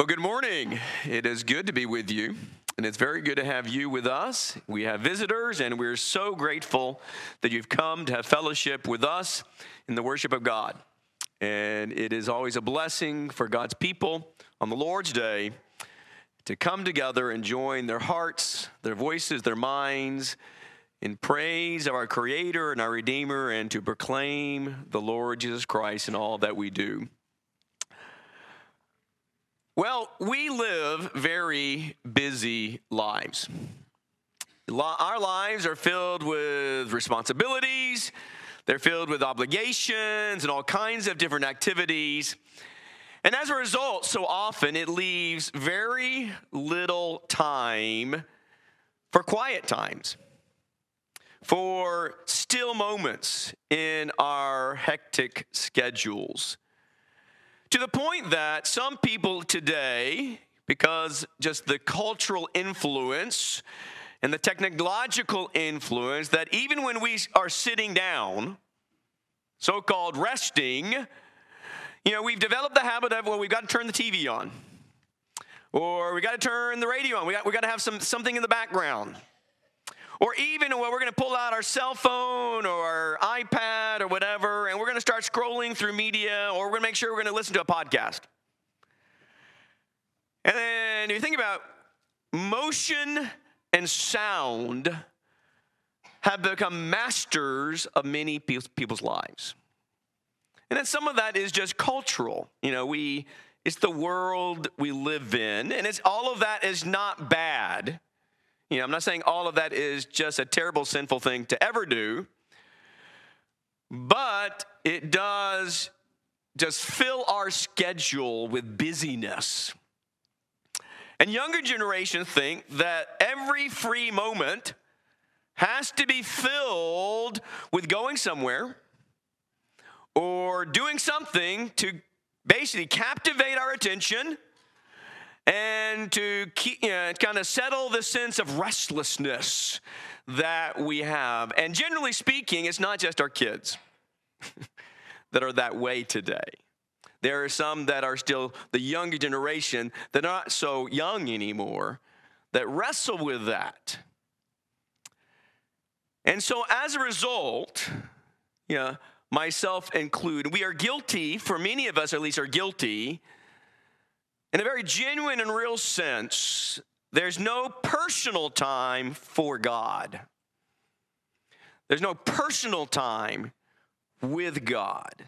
Well, good morning. It is good to be with you, and it's very good to have you with us. We have visitors, and we're so grateful that you've come to have fellowship with us in the worship of God. And it is always a blessing for God's people on the Lord's Day to come together and join their hearts, their voices, their minds in praise of our Creator and our Redeemer, and to proclaim the Lord Jesus Christ in all that we do. Well, we live very busy lives. Our lives are filled with responsibilities, they're filled with obligations and all kinds of different activities. And as a result, so often it leaves very little time for quiet times, for still moments in our hectic schedules. To the point that some people today, because just the cultural influence and the technological influence, that even when we are sitting down, so called resting, you know, we've developed the habit of, well, we've got to turn the TV on. Or we got to turn the radio on. We got, we got to have some, something in the background. Or even, well, we're going to pull out our cell phone or our iPad or whatever, and we're start scrolling through media, or we're going to make sure we're going to listen to a podcast. And then you think about motion and sound have become masters of many people's lives. And then some of that is just cultural. You know, we it's the world we live in, and it's all of that is not bad. You know, I'm not saying all of that is just a terrible, sinful thing to ever do, but it does just fill our schedule with busyness. And younger generations think that every free moment has to be filled with going somewhere or doing something to basically captivate our attention and to keep, you know, kind of settle the sense of restlessness that we have. And generally speaking, it's not just our kids that are that way today. There are some that are still the younger generation that are not so young anymore that wrestle with that. And so as a result, you know, myself included, we are guilty, for many of us at least are guilty in a very genuine and real sense, there's no personal time for God. There's no personal time with God.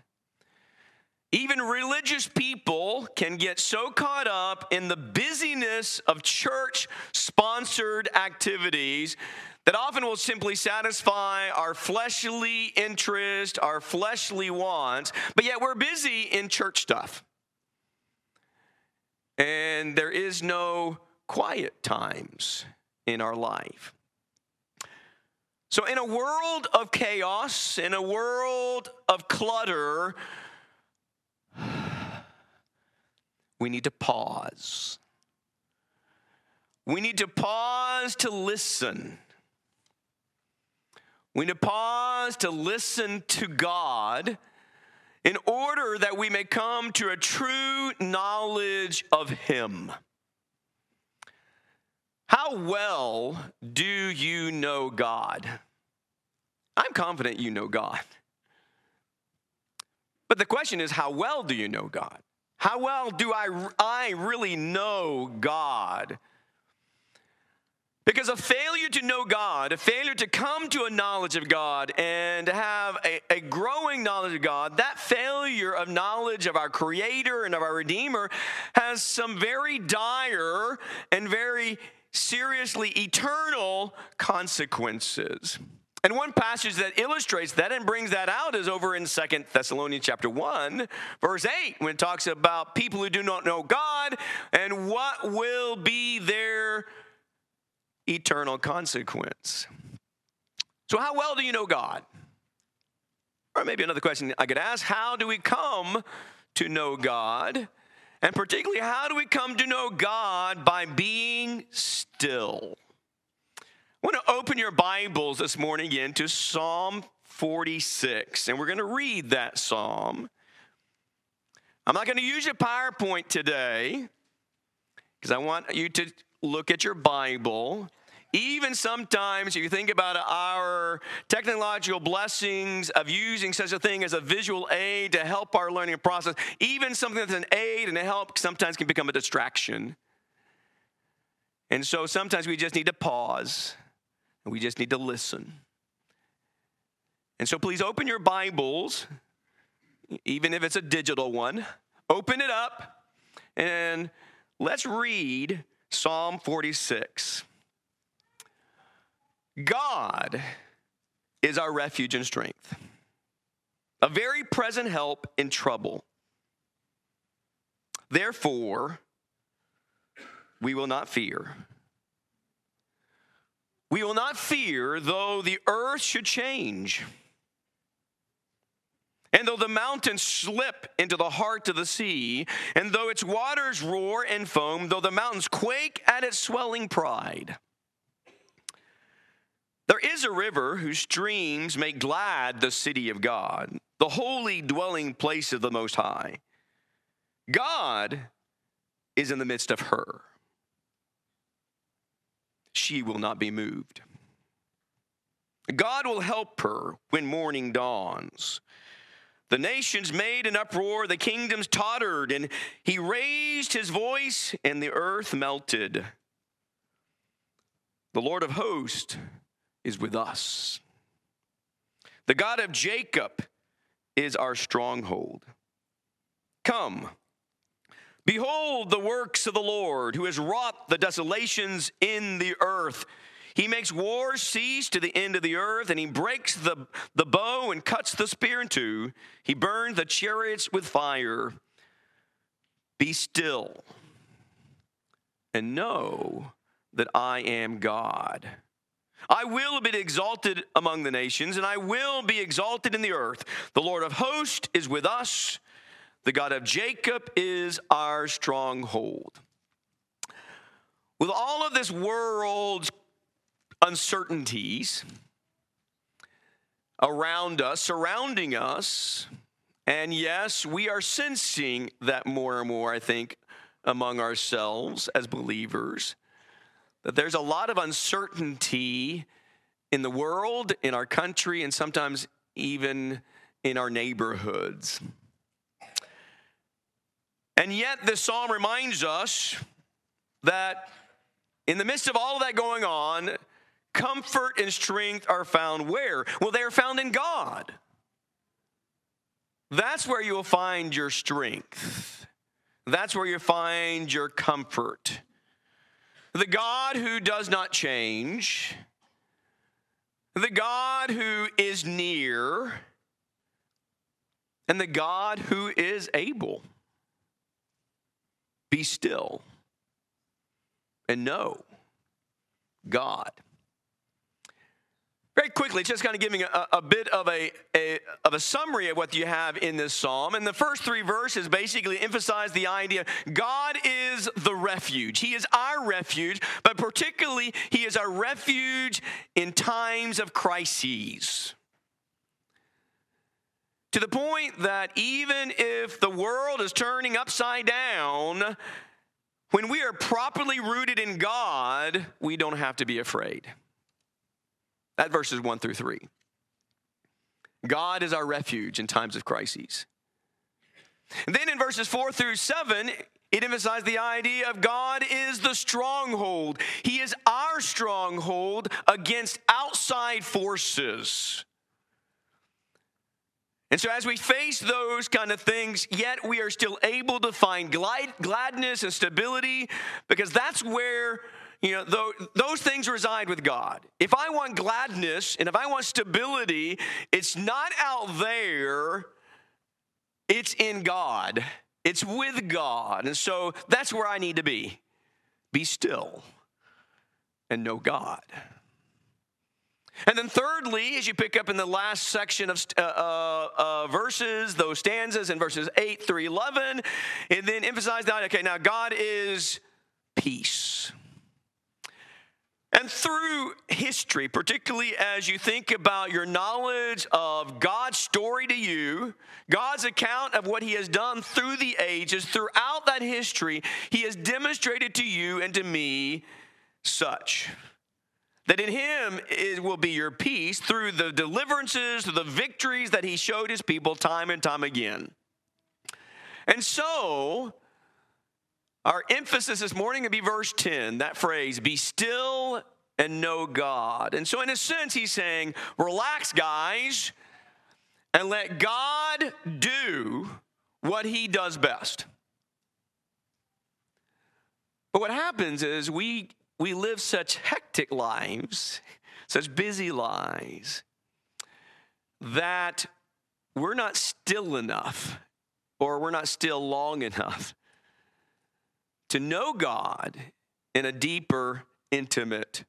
Even religious people can get so caught up in the busyness of church sponsored activities that often will simply satisfy our fleshly interest, our fleshly wants, but yet we're busy in church stuff and there is no quiet times in our life. So, in a world of chaos, in a world of clutter, we need to pause. We need to pause to listen. We need to pause to listen to God in order that we may come to a true knowledge of Him. How well do you know God? I'm confident you know God. But the question is, how well do you know God? How well do I, I really know God? Because a failure to know God, a failure to come to a knowledge of God and to have a, a, growing knowledge of God, that failure of knowledge of our Creator and of our Redeemer has some very dire and very seriously eternal consequences. And one passage that illustrates that and brings that out is over in Second Thessalonians chapter 1, verse 8, when it talks about people who do not know God and what will be their eternal consequence. So, how well do you know God? Or maybe another question I could ask how do we come to know God? And particularly, how do we come to know God by being still? I want to open your Bibles this morning again to Psalm 46, and we're going to read that psalm. I'm not going to use a PowerPoint today. because I want you to look at your Bible. Even sometimes, if you think about our technological blessings of using such a thing as a visual aid to help our learning process, even something that's an aid and a help sometimes can become a distraction. And so sometimes we just need to pause and we just need to listen. And so please open your Bibles, even if it's a digital one, open it up and let's read Psalm 46. God is our refuge and strength, a very present help in trouble. Therefore, we will not fear. We will not fear, though the earth should change. And though the mountains slip into the heart of the sea, and though its waters roar and foam, though the mountains quake at its swelling pride. There is a river whose streams make glad the city of God, the holy dwelling place of the Most High. God is in the midst of her she will not be moved. God will help her when morning dawns. The nations made an uproar, the kingdoms tottered, and he raised his voice, and the earth melted. The Lord of hosts is with us. The God of Jacob is our stronghold. Come, Behold the works of the Lord, who has wrought the desolations in the earth. He makes war cease to the end of the earth, and he breaks the, the bow and cuts the spear in two. He burns the chariots with fire. Be still and know that I am God. I will be exalted among the nations, and I will be exalted in the earth. The Lord of hosts is with us. The God of Jacob is our stronghold. With all of this world's uncertainties around us, surrounding us, and yes, we are sensing that more and more, I think, among ourselves as believers, that there's a lot of uncertainty in the world, in our country, and sometimes even in our neighborhoods. And yet, this psalm reminds us that in the midst of all of that going on, comfort and strength are found where? Well, they are found in God. That's where you will find your strength. That's where you find your comfort. The God who does not change, the God who is near, and the God who is able. Be still and know God. Very quickly, just kind of giving a, a bit of a, a, of a summary of what you have in this psalm. And the first three verses basically emphasize the idea God is the refuge. He is our refuge, but particularly, He is our refuge in times of crises. To the point that even if the world is turning upside down, when we are properly rooted in God, we don't have to be afraid. That verses 1 through 3. God is our refuge in times of crises. And then in verses 4 through 7, it emphasizes the idea of God is the stronghold. He is our stronghold against outside forces. And so, as we face those kind of things, yet we are still able to find glad, gladness and stability because that's where you know those things reside with god. If i want gladness and if i want stability it's not out there. It's in god. It's with god. And so that's where i need to be. Be still and know god. And then, thirdly, as you pick up in the last section of uh, uh, uh, verses, those stanzas in verses 8 through 11, and then emphasize that, okay, now God is peace. And through history, particularly as you think about your knowledge of God's story to you, God's account of what He has done through the ages, throughout that history, He has demonstrated to you and to me such that in Him it will be your peace through the deliverances, through the victories that He showed His people time and time again. And so, our emphasis this morning would be verse 10, that phrase, be still and know God. And so, in a sense, he's saying, relax, guys, and let God do what he does best. But what happens is we, we live such hectic lives, such busy lives, that we're not still enough or we're not still long enough to know God in a deeper, intimate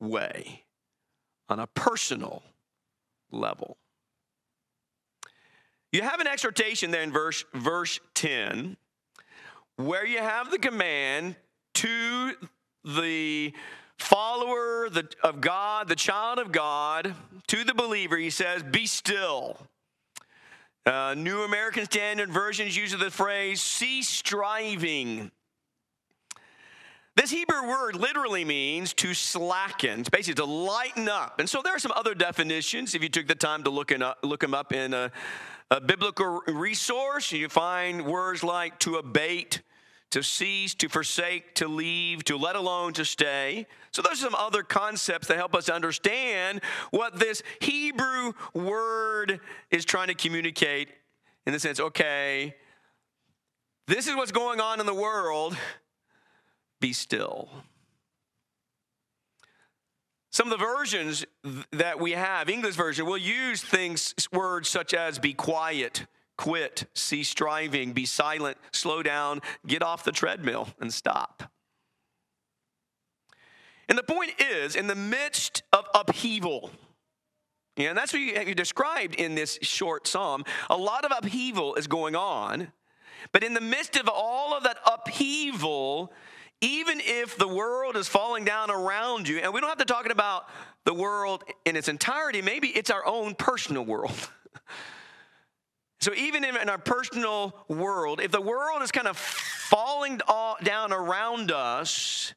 way, on a personal level. You have an exhortation there in verse, verse 10 where you have the command to the follower of God, the child of God, to the believer, he says, Be still. Uh, New American Standard Versions use the phrase, cease striving this Hebrew word literally means to slacken, it's basically to lighten up. And so there are some other definitions. If you took the time to look, up, uh, look them up in a, a biblical resource, you find words like to abate, to cease, to forsake, to leave, to let alone, to stay. So those are some other concepts that help us understand what this Hebrew word is trying to communicate in the sense, okay, this is what's going on in the world be still. Some of the versions that we have, English version, will use things, words such as be quiet, quit, cease striving, be silent, slow down, get off the treadmill and stop. And the point is, in the midst of upheaval, and that's what you described in this short psalm, a lot of upheaval is going on. But in the midst of all of that upheaval, even if the world is falling down around you, and we don't have to talk about the world in its entirety, maybe it's our own personal world. so even in our personal world, if the world is kind of falling down around us,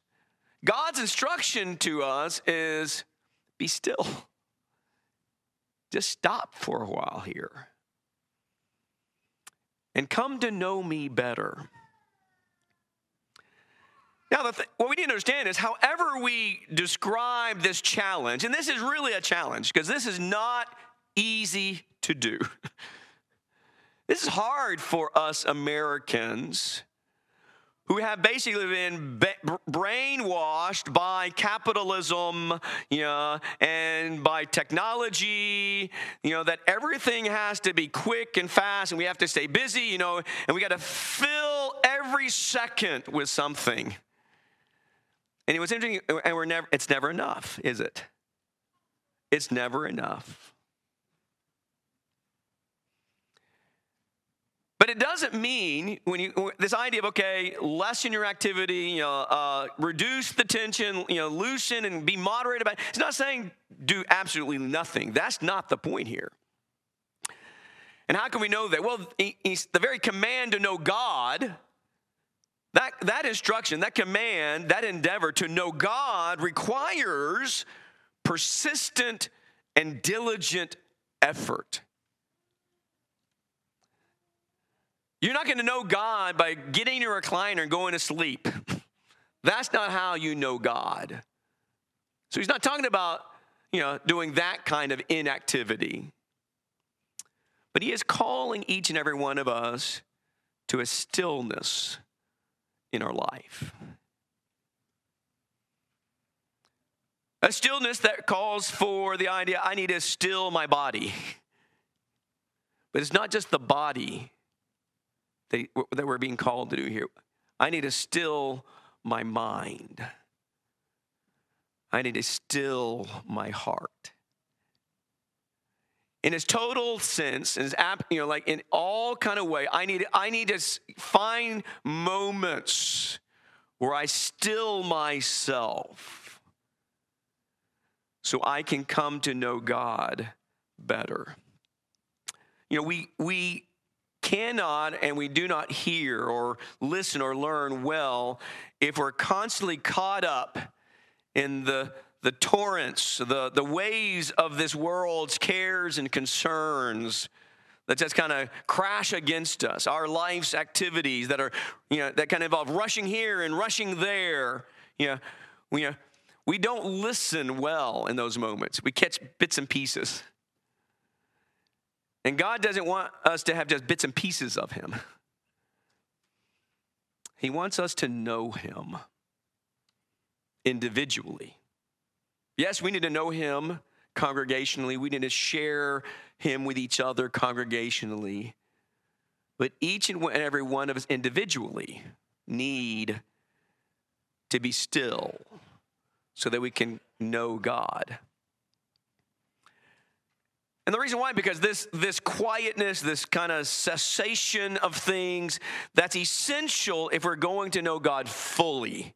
God's instruction to us is be still. Just stop for a while here and come to know me better. Now, th- what we need to understand is, however, we describe this challenge, and this is really a challenge because this is not easy to do. this is hard for us Americans who have basically been brainwashed by capitalism, you know, and by technology, you know, that everything has to be quick and fast and we have to stay busy, you know, and we got to fill every second with something. And it was interesting, and we're never, it's never enough, is it? It's never enough. But it doesn't mean when you this idea of okay, lessen your activity, you know, uh, reduce the tension, you know, loosen and be moderate about. It. It's not saying do absolutely nothing. That's not the point here. And how can we know that? Well, he's the very command to know God that, that instruction, that command, that endeavor to know God requires persistent and diligent effort. You're not going to know God by getting in a recliner and going to sleep. That's not how you know God. So he's not talking about, you know, doing that kind of inactivity. But he is calling each and every one of us to a stillness in our life. A stillness that calls for the idea I need to still my body. But it's not just the body that we're being called to do here. I need to still my mind. I need to still my heart in its total sense, in its app, you know, like in all kind of way, I need I need to find moments where I still myself so I can come to know God better. You know, we, we cannot and we do not hear or listen or learn well if we're constantly caught up in the, the torrents, the, the waves of this world's cares and concerns that just kind of crash against us. Our life's activities that are, you know, that kind of involve rushing here and rushing there. You know, we, uh, we don't listen well in those moments. We catch bits and pieces. And God doesn't want us to have just bits and pieces of Him. He wants us to know Him individually. Yes, we need to know Him congregationally, we need to share Him with each other congregationally. But each and every one of us individually need to be still so that we can know God. And the reason why, because this, this quietness, this kind of cessation of things, that's essential if we're going to know God fully.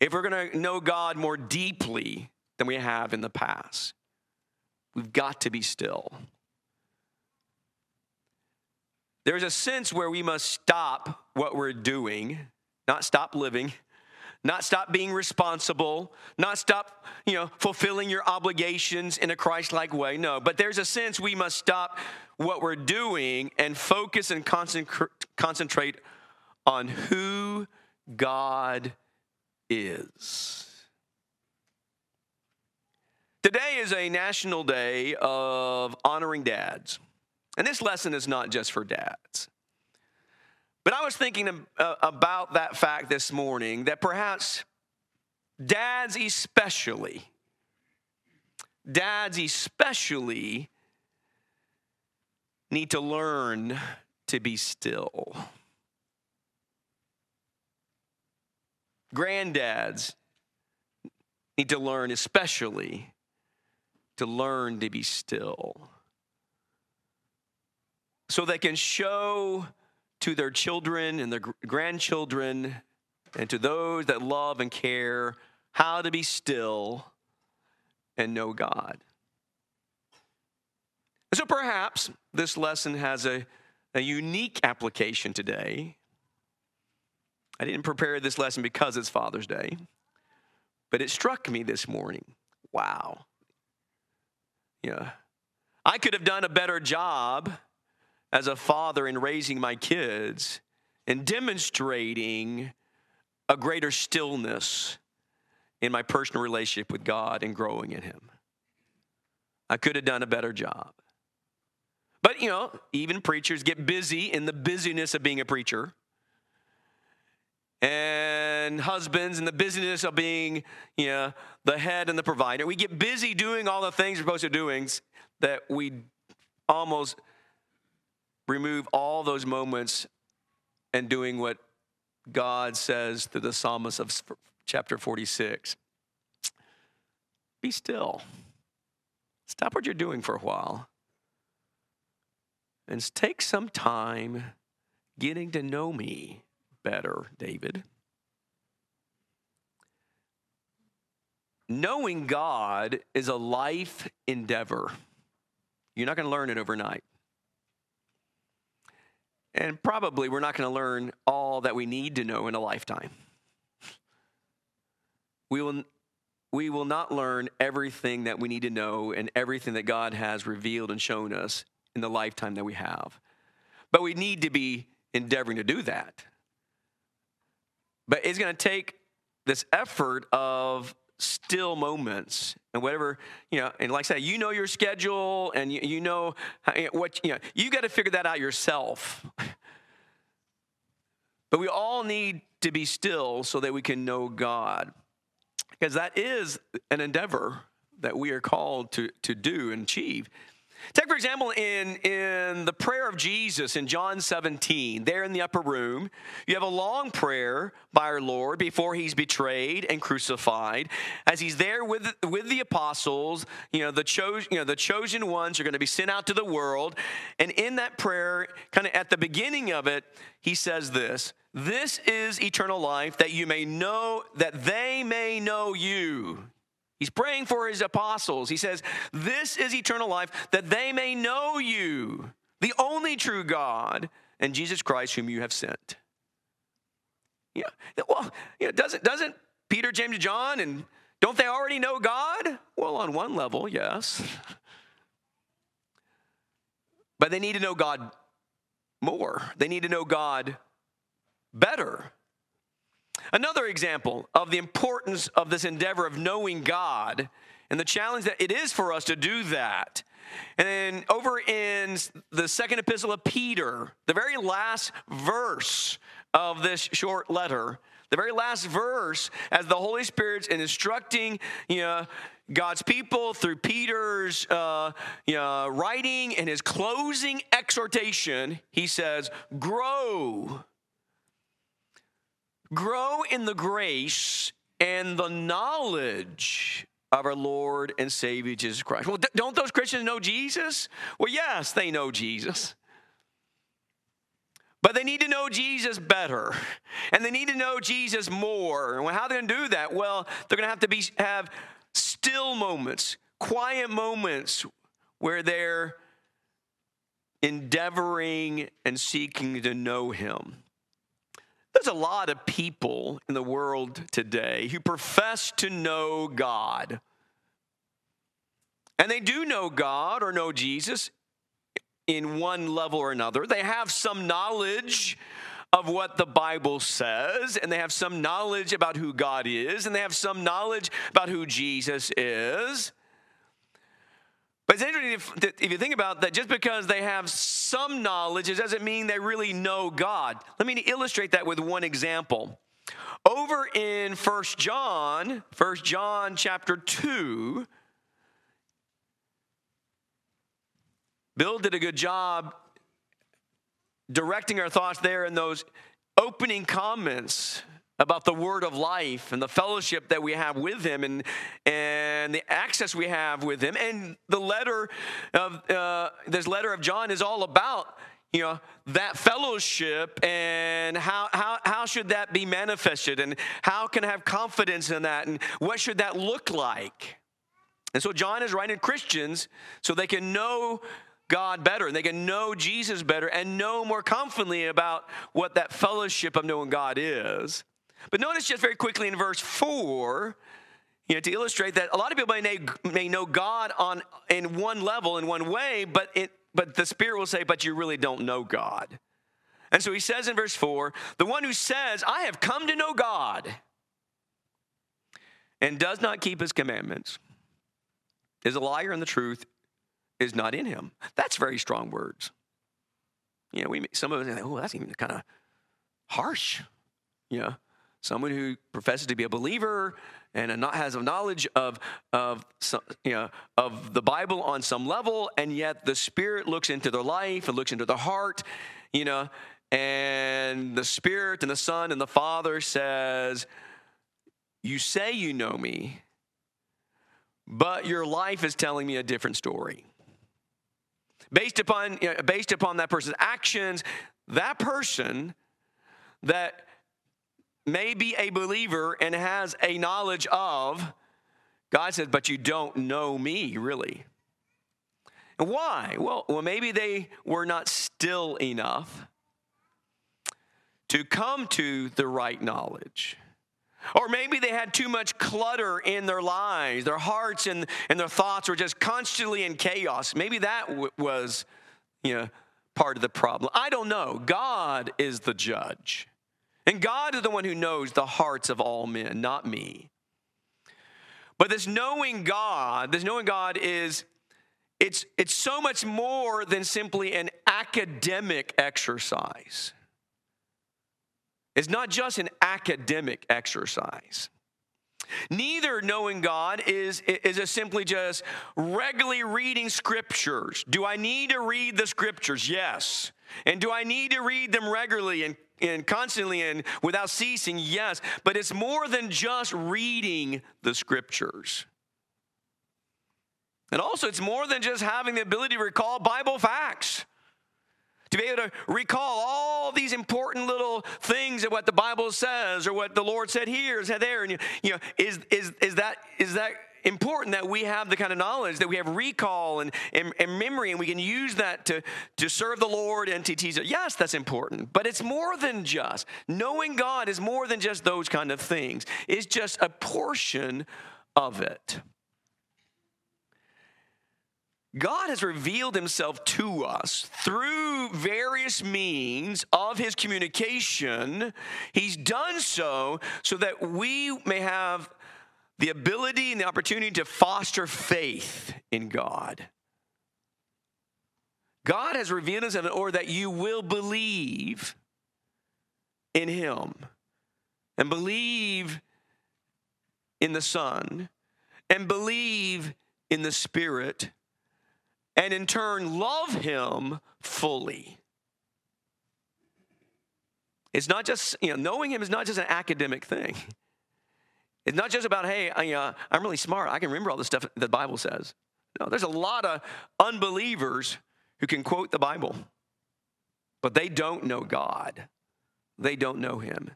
If we're going to know God more deeply than we have in the past, we've got to be still. There's a sense where we must stop what we're doing, not stop living, not stop being responsible, not stop, you know, fulfilling your obligations in a Christ-like way. No, but there's a sense we must stop what we're doing and focus and concentrate on who God is. Today is a national day of honoring dads. And this lesson is not just for dads. But I was thinking uh, about that fact this morning that perhaps dads, especially, dads, especially, need to learn to be still. Granddads need to learn, especially, to learn to be still. So they can show to their children and their grandchildren and to those that love and care how to be still and know God. So perhaps this lesson has a, a unique application today. I didn't prepare this lesson because it's Father's Day, but it struck me this morning. Wow. Yeah. I could have done a better job as a father in raising my kids and demonstrating a greater stillness in my personal relationship with God and growing in Him. I could have done a better job. But, you know, even preachers get busy in the busyness of being a preacher. And husbands and the busyness of being, you know, the head and the provider. We get busy doing all the things we're supposed to doing that we almost remove all those moments and doing what God says to the psalmist of chapter 46 Be still. Stop what you're doing for a while and take some time getting to know me better, David. Knowing God is a life endeavor. You're not going to learn it overnight. And probably we're not going to learn all that we need to know in a lifetime. We will, we will not learn everything that we need to know and everything that God has revealed and shown us in the lifetime that we have. But we need to be endeavoring to do that. But it's going to take this effort of still moments and whatever you know and like i said you know your schedule and you, you know what you know you got to figure that out yourself. But we all need to be still so that we can know god because that is an endeavor that we are called to, to do and achieve Take, for example, in, in the prayer of Jesus in John 17, there in the upper room, you have a long prayer by our Lord before he's betrayed and crucified. As he's there with, with the apostles, you know, the, cho- you know, the chosen ones are going to be sent out to the world. And in that prayer, kind of at the beginning of it, he says this This is eternal life, that you may know, that they may know you, He's praying for his apostles. He says, This is eternal life, that they may know you, the only true God, and Jesus Christ, whom you have sent. Yeah, well, you know, doesn't, doesn't Peter, James, and John, and don't they already know God? Well, on one level, yes. But they need to know God more. They need to know God better. Another example of the importance of this endeavor of knowing God and the challenge that it is for us to do that. And then over in the second epistle of Peter, the very last verse of this short letter, the very last verse, as the Holy Spirit's instructing, you know, God's people through Peter's uh, you know, writing and his closing exhortation, he says, Grow grow in the grace and the knowledge of our Lord and Savior Jesus Christ. Well, don't those Christians know Jesus? Well, yes, they know Jesus. But they need to know Jesus better. And they need to know Jesus more. And how are they going to do that? Well, they're going to have to be have still moments, quiet moments where they're endeavoring and seeking to know him. There's a lot of people in the world today who profess to know God. And they do know God or know Jesus in one level or another. They have some knowledge of what the Bible says, and they have some knowledge about who God is, and they have some knowledge about who Jesus is. But it's interesting if, if, you think about that, just because they have some knowledge, it doesn't mean they really know God. Let me illustrate that with one example. Over in First John, First John chapter 2, Bill did a good job directing our thoughts there in those opening comments about the word of life and the fellowship that we have with him and, and the access we have with him. And the letter of uh, this letter of John is all about you know that fellowship and how, how how should that be manifested and how can I have confidence in that and what should that look like and so john is writing christians so they can know god better and they can know jesus better and know more confidently about what that fellowship of knowing god is but notice just very quickly in verse 4, you know, to illustrate that a lot of people may, may know God on in one level, in one way, but it, but the Spirit will say, but you really don't know God. And so he says in verse 4 the one who says, I have come to know God and does not keep his commandments is a liar and the truth is not in him. That's very strong words. You know, we some of us say, oh, that's even kind of harsh. You know, someone who professes to be a believer and has a knowledge of of you know of the Bible on some level, and yet the Spirit looks into their life and looks into their heart, you know, and the Spirit and the Son and the Father says, "You say you know me, but your life is telling me a different story." Based upon you know, based upon that person's actions, that person that may be a believer and has a knowledge of, God says, but you don't know me, really. And why? Well, well, maybe they were not still enough to come to the right knowledge. Or maybe they had too much clutter in their lives. Their hearts and, and their thoughts were just constantly in chaos. Maybe that w- was, you know, part of the problem. I don't know. God is the judge. And God is the one who knows the hearts of all men, not me. But this knowing God, this knowing God is it's it's so much more than simply an academic exercise. It's not just an academic exercise. Neither knowing God is, is simply just regularly reading scriptures. Do I need to read the scriptures? Yes. And do I need to read them regularly and, and constantly and without ceasing? Yes. But it's more than just reading the scriptures. And also, it's more than just having the ability to recall Bible facts. to be able to recall all these important little things of what the Bible says or what the Lord said here, said there, and you, you know, is is is that is that important that we have the kind of knowledge that we have recall and, and, and, memory and we can use that to, to serve the Lord and to teach. Yes, that's important, but it's more than just. Knowing God is more than just those kind of things, it's just a portion of it. God has revealed himself to us through various means of his communication. He's done so so that we may have the ability and the opportunity to foster faith in God. God has revealed himself in order that you will believe in him and believe in the Son and believe in the Spirit and in turn love him fully. It's not just, you know, knowing him is not just an academic thing. It's not just about, hey, I, uh, I'm really smart. I can remember all the stuff the Bible says. No, there's a lot of unbelievers who can quote the Bible, but they don't know God. They don't know him.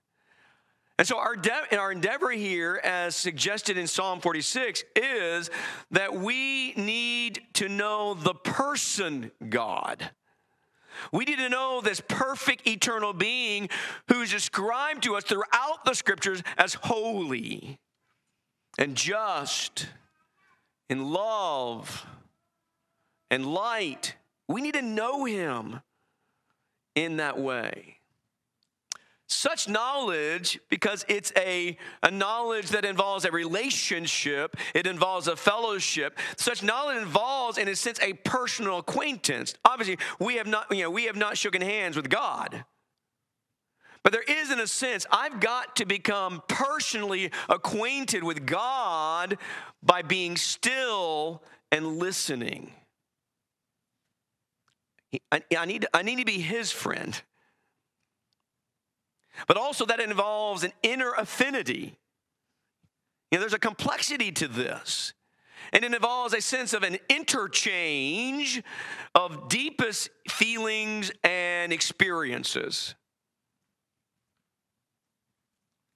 And so, our, de- our endeavor here, as suggested in Psalm 46, is that we need to know the person God. We need to know this perfect eternal being who's described to us throughout the scriptures as holy and just and love and light. We need to know him in that way. Such knowledge, because it's a, a knowledge that involves a relationship, it involves a fellowship. Such knowledge involves, in a sense, a personal acquaintance. Obviously, we have not, you know, we have not shaken hands with God. But there is, in a sense, I've got to become personally acquainted with God by being still and listening. I, I, need, I need to be his friend. But also, that involves an inner affinity. You know, there's a complexity to this. And it involves a sense of an interchange of deepest feelings and experiences.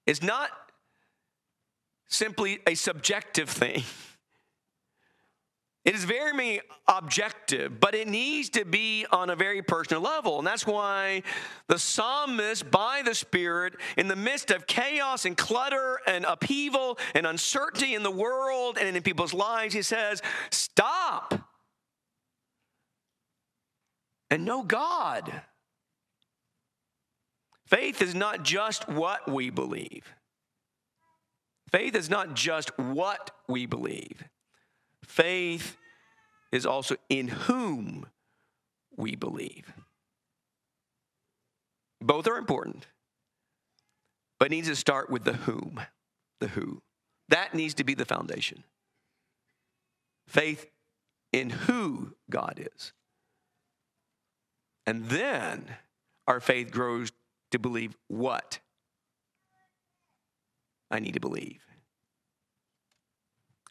It's not simply a subjective thing. It is very objective, but it needs to be on a very personal level. And that's why the psalmist, by the Spirit, in the midst of chaos and clutter and upheaval and uncertainty in the world and in people's lives, he says, Stop and know God. Faith is not just what we believe. Faith is not just what we believe. Faith is also in whom we believe. Both are important, but it needs to start with the whom, the who. That needs to be the foundation. Faith in who God is. And then our faith grows to believe what I need to believe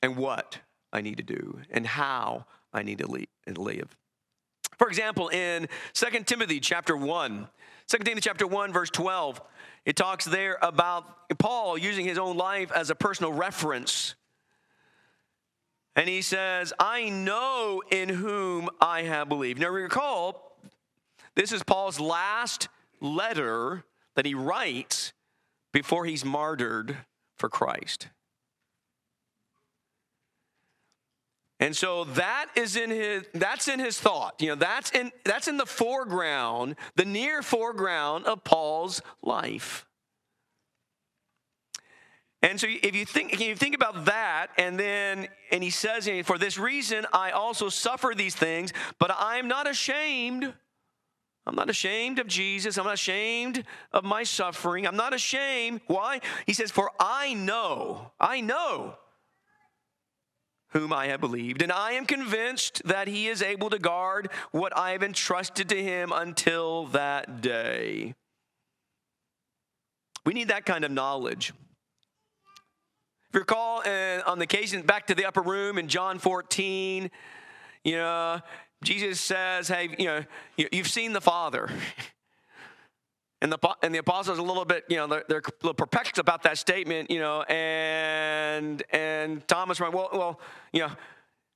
and what I need to do and how I need to live. For example, in 2 Timothy chapter 1, 2 Timothy chapter 1 verse 12, it talks there about Paul using his own life as a personal reference. And he says, I know in whom I have believed. Now recall, this is Paul's last letter that he writes before he's martyred for Christ. And so that is in his that's in his thought. You know, that's in that's in the foreground, the near foreground of Paul's life. And so if you think if you think about that and then and he says for this reason I also suffer these things, but I am not ashamed. I'm not ashamed of Jesus. I'm not ashamed of my suffering. I'm not ashamed. Why? He says, For I know, I know whom I have believed, and I am convinced that he is able to guard what I have entrusted to him until that day. We need that kind of knowledge. If you recall, uh, on the occasion back to the upper room in John 14, you know, Jesus says, Hey, you know, you've seen the Father. And the, and the apostles are a little bit, you know, they're, they're a little perplexed about that statement, you know, and and Thomas went, well, well, you know,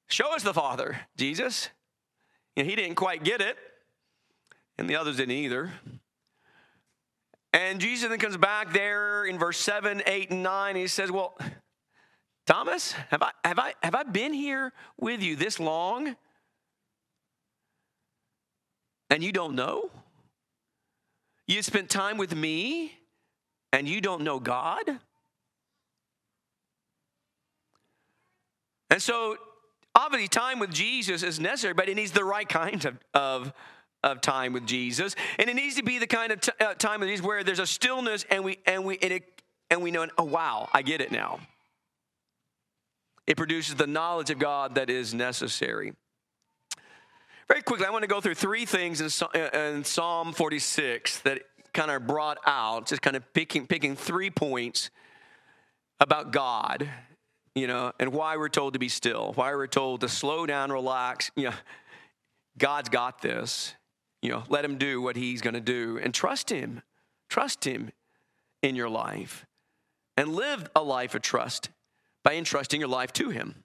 show us the Father, Jesus. You know, he didn't quite get it, and the others didn't either. And Jesus then comes back there in verse 7, 8, and 9. And he says, Well, Thomas, have I, have, I, have I been here with you this long? And you don't know? You spent time with me and you don't know God? And so, obviously, time with Jesus is necessary, but it needs the right kind of, of, of time with Jesus. And it needs to be the kind of t- uh, time with Jesus where there's a stillness and we, and we, and, it, and we know, oh, wow, I get it now. It produces the knowledge of God that is necessary. Very quickly, I want to go through three things in, uh, Psalm 46 that kind of brought out, just kind of picking, picking three points about God, you know, and why we're told to be still, why we're told to slow down, relax. You know, God's got this. You know, let him do what he's going to do and trust him. Trust him in your life and live a life of trust by entrusting your life to him.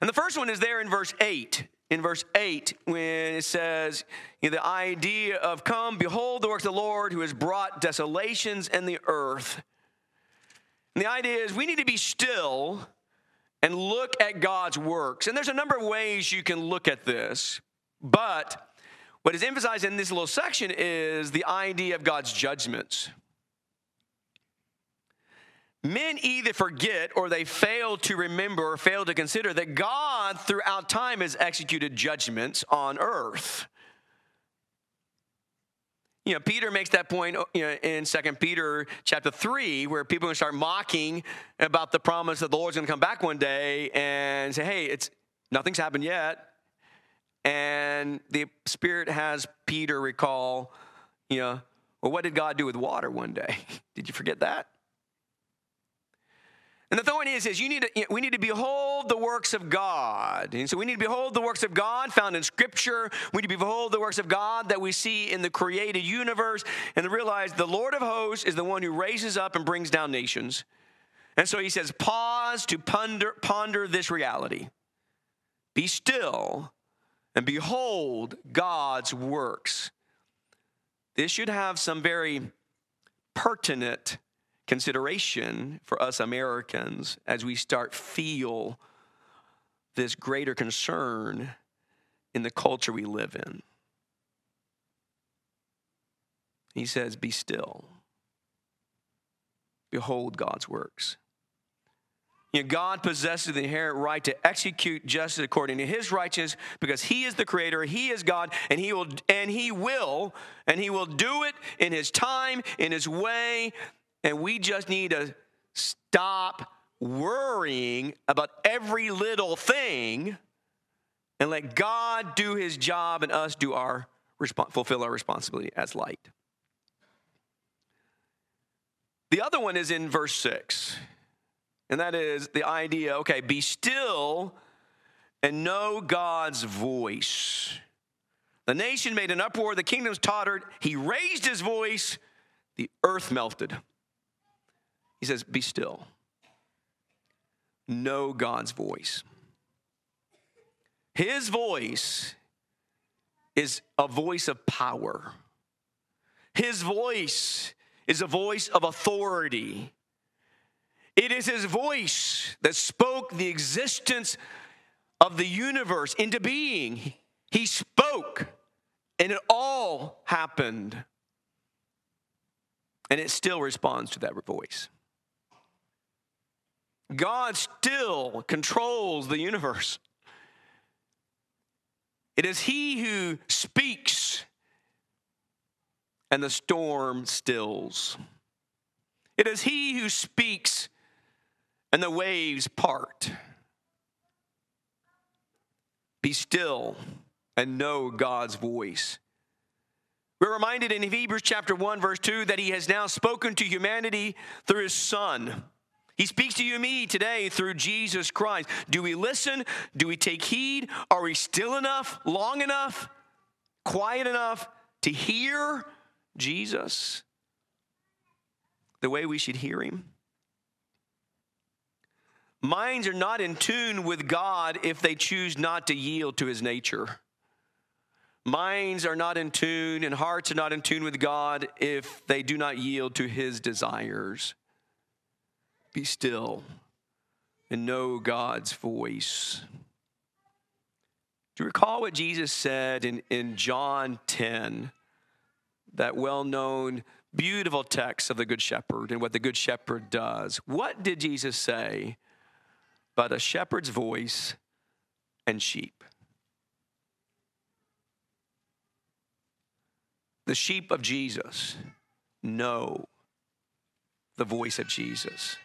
And the first one is there in verse 8 in verse 8 when it says you know, the idea of come behold the works of the lord who has brought desolations in the earth. And the idea is we need to be still and look at god's works. And there's a number of ways you can look at this but what is emphasized in this little section is the idea of god's judgments Men either forget or they fail to remember or fail to consider that God throughout time has executed judgments on earth. You know, Peter makes that point uh, you know, in Second Peter chapter 3, where people are going to start mocking about the promise that the Lord's going to come back one day and say, hey, it's nothing's happened yet. And the Spirit has Peter recall, you know, well, what did God do with water one day? Did you forget that? And the point is, is you need to, you know, we need to behold the works of God. And so we need to behold the works of God found in Scripture. We need to behold the works of God that we see in the created universe and realize the Lord of hosts is the one who raises up and brings down nations. And so he says, pause to ponder, ponder this reality. Be still and behold God's works. This should have some very pertinent consideration for us Americans as we start feel this greater concern in the culture we live in. He says, Be still. Behold God's works. You know, God possesses the inherent right to execute justice according to his righteousness because he is the creator, he is God, and he will and he will and he will do it in his time, in his way, and we just need to stop worrying about every little thing and let God do his job and us do our fulfill our responsibility as light. The other one is in verse 6. And that is the idea, okay, be still and know God's voice. The nation made an uproar, the kingdoms tottered. He raised his voice, the earth melted. He says, Be still. Know God's voice. His voice is a voice of power. His voice is a voice of authority. It is his voice that spoke the existence of the universe into being. He spoke, and it all happened. And it still responds to that voice. God still controls the universe. It is He who speaks, and the storm stills. It is He who speaks, and the waves part. Be still and know God's voice. We're reminded in Hebrews chapter 1, verse 2, that He has now spoken to humanity through His Son. He speaks to you and me today through Jesus Christ. Do we listen? Do we take heed? Are we still enough, long enough, quiet enough to hear Jesus the way we should hear him? Minds are not in tune with God if they choose not to yield to his nature. Minds are not in tune and hearts are not in tune with God if they do not yield to his desires. Be still and know God's voice. Do you recall what Jesus said in, in John 10, that well known, beautiful text of the Good Shepherd and what the Good Shepherd does? What did Jesus say? But a shepherd's voice and sheep. The sheep of Jesus know the voice of Jesus.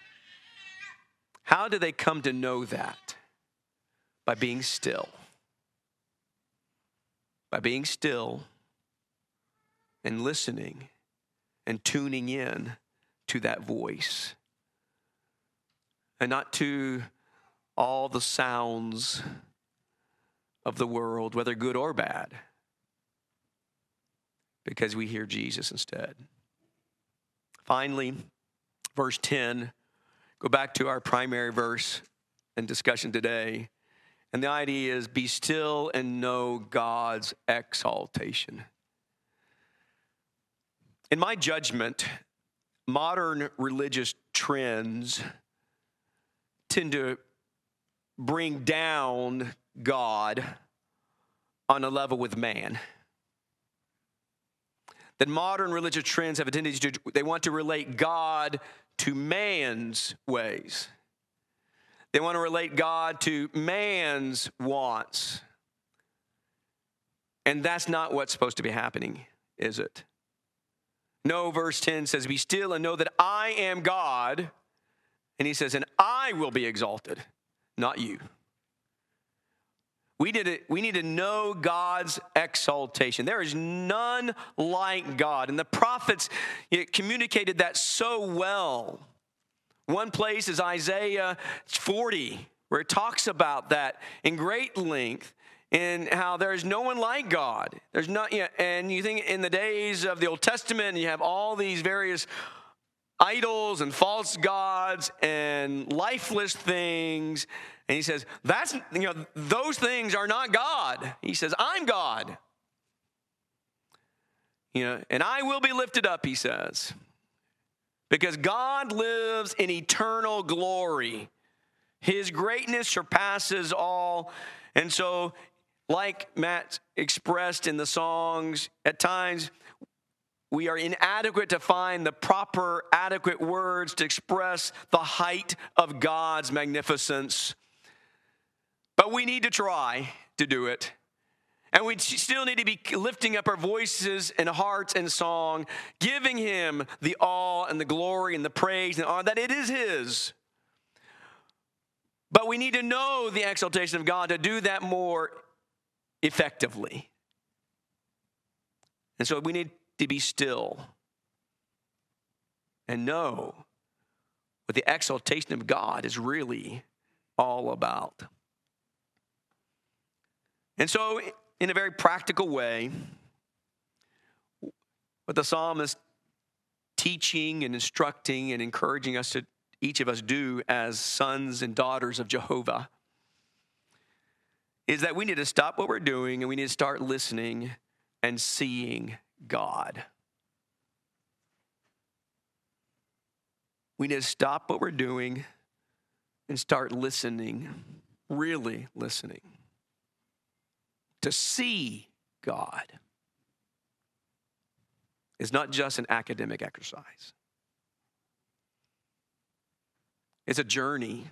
How do they come to know that? By being still. By being still and listening and tuning in to that voice. And not to all the sounds of the world, whether good or bad, because we hear Jesus instead. Finally, verse 10 Go back to our primary verse and discussion today. And the idea is be still and know God's exaltation. In my judgment, modern religious trends tend to bring down God on a level with man. That modern religious trends have a tendency to, they want to relate God to man's ways. They want to relate God to man's wants. And that's not what's supposed to be happening, is it? No, verse 10 says, Be still and know that I am God. And he says, And I will be exalted, not you. We need, to, we need to know God's exaltation. There is none like God. And the prophets communicated that so well. One place is Isaiah 40, where it talks about that in great length and how there is no one like God. There's not, you know, and you think in the days of the Old Testament, you have all these various idols and false gods and lifeless things and he says, that's, you know, those things are not God. He says, I'm God. You know, and I will be lifted up, he says. Because God lives in eternal glory. His greatness surpasses all. And so, like Matt expressed in the songs, at times we are inadequate to find the proper, adequate words to express the height of God's magnificence. But we need to try to do it. And we still need to be lifting up our voices and hearts and song, giving him the awe and the glory and the praise and honor that it is his. But we need to know the exaltation of God to do that more effectively. And so we need to be still and know what the exaltation of God is really all about. And so, in a very practical way, what the psalmist teaching and instructing and encouraging us to each of us do as sons and daughters of Jehovah is that we need to stop what we're doing and we need to start listening and seeing God. We need to stop what we're doing and start listening, really listening to see God is not just an academic exercise. It's a journey,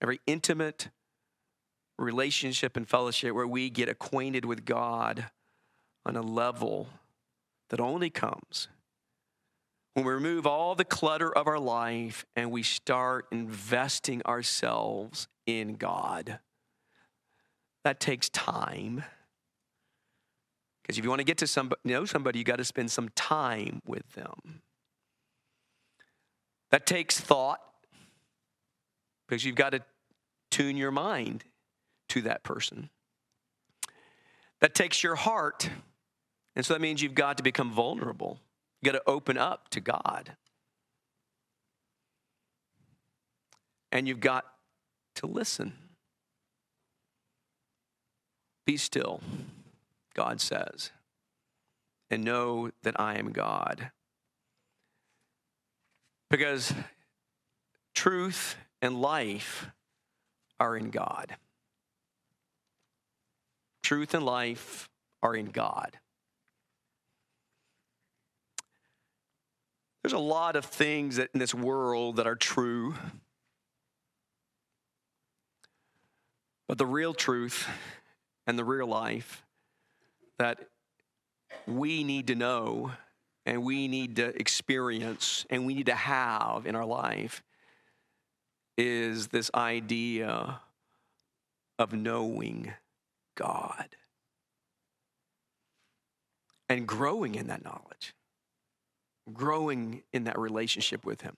a very intimate relationship and fellowship where we get acquainted with God on a level that only comes when we remove all the clutter of our life and we start investing ourselves in God. That takes time. Because if you want to get to somebody, know somebody, you got to spend some time with them. That takes thought. because you've got to tune your mind to that person. That takes your heart. And so that means you've got to become vulnerable. You got to open up to God. And you've got to listen. Be still, God says, and know that I am God. Because truth and life are in God. Truth and life are in God. There's a lot of things that in this world that are true. But the real truth and the real life that we need to know and we need to experience and we need to have in our life is this idea of knowing God and growing in that knowledge, growing in that relationship with Him.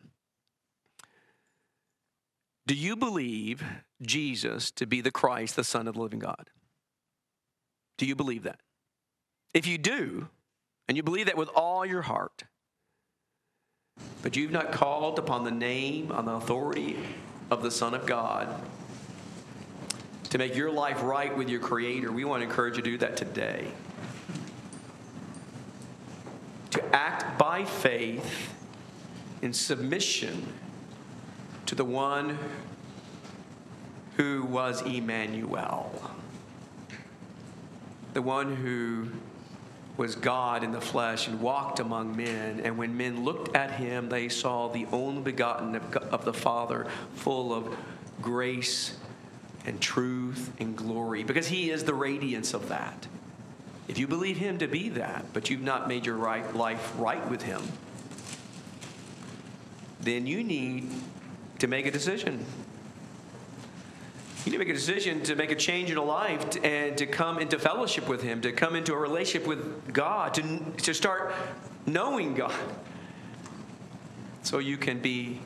Do you believe Jesus to be the Christ, the Son of the living God? Do you believe that? If you do, and you believe that with all your heart, but you've not called upon the name, on the authority of the Son of God to make your life right with your Creator, we want to encourage you to do that today. To act by faith in submission to the one who was Emmanuel, the one who was God in the flesh and walked among men. And when men looked at him, they saw the only begotten of, the Father, full of grace and truth and glory, because he is the radiance of that. If you believe him to be that, but you've not made your right, life right with him, then you need to make a decision. You need to make a decision to make a change in your life and to come into fellowship with Him, to come into a relationship with God, to, to start knowing God. So you can be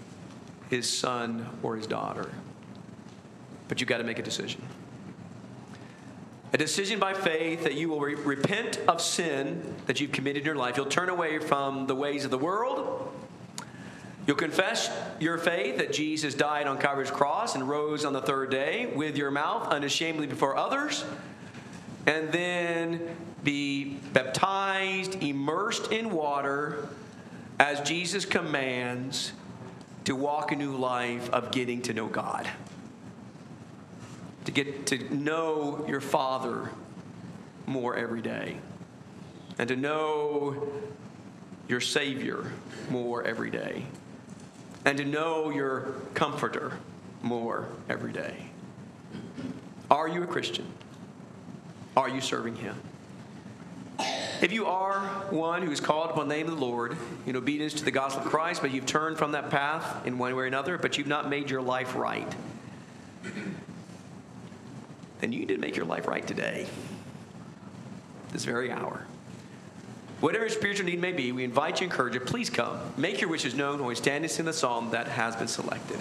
His son or His daughter. But you've got to make a decision. A decision by faith that you will re- repent of sin that you've committed in your life. You'll turn away from the ways of the world You'll confess your faith that Jesus died on Calvary's cross and rose on the third day with your mouth unashamedly before others, and then be baptized, immersed in water as Jesus commands to walk a new life of getting to know God. To get to know your Father more every day. And to know your Savior more every day and to know your comforter more every day. Are you a Christian? Are you serving Him? If you are one who is called upon the name of the Lord in obedience to the gospel of Christ, but you've turned from that path in one way or another, but you've not made your life right, then you need to make your life right today, this very hour. Whatever your spiritual need may be, we invite you, encourage you, please come. Make your wishes known when we stand and sing the psalm that has been selected.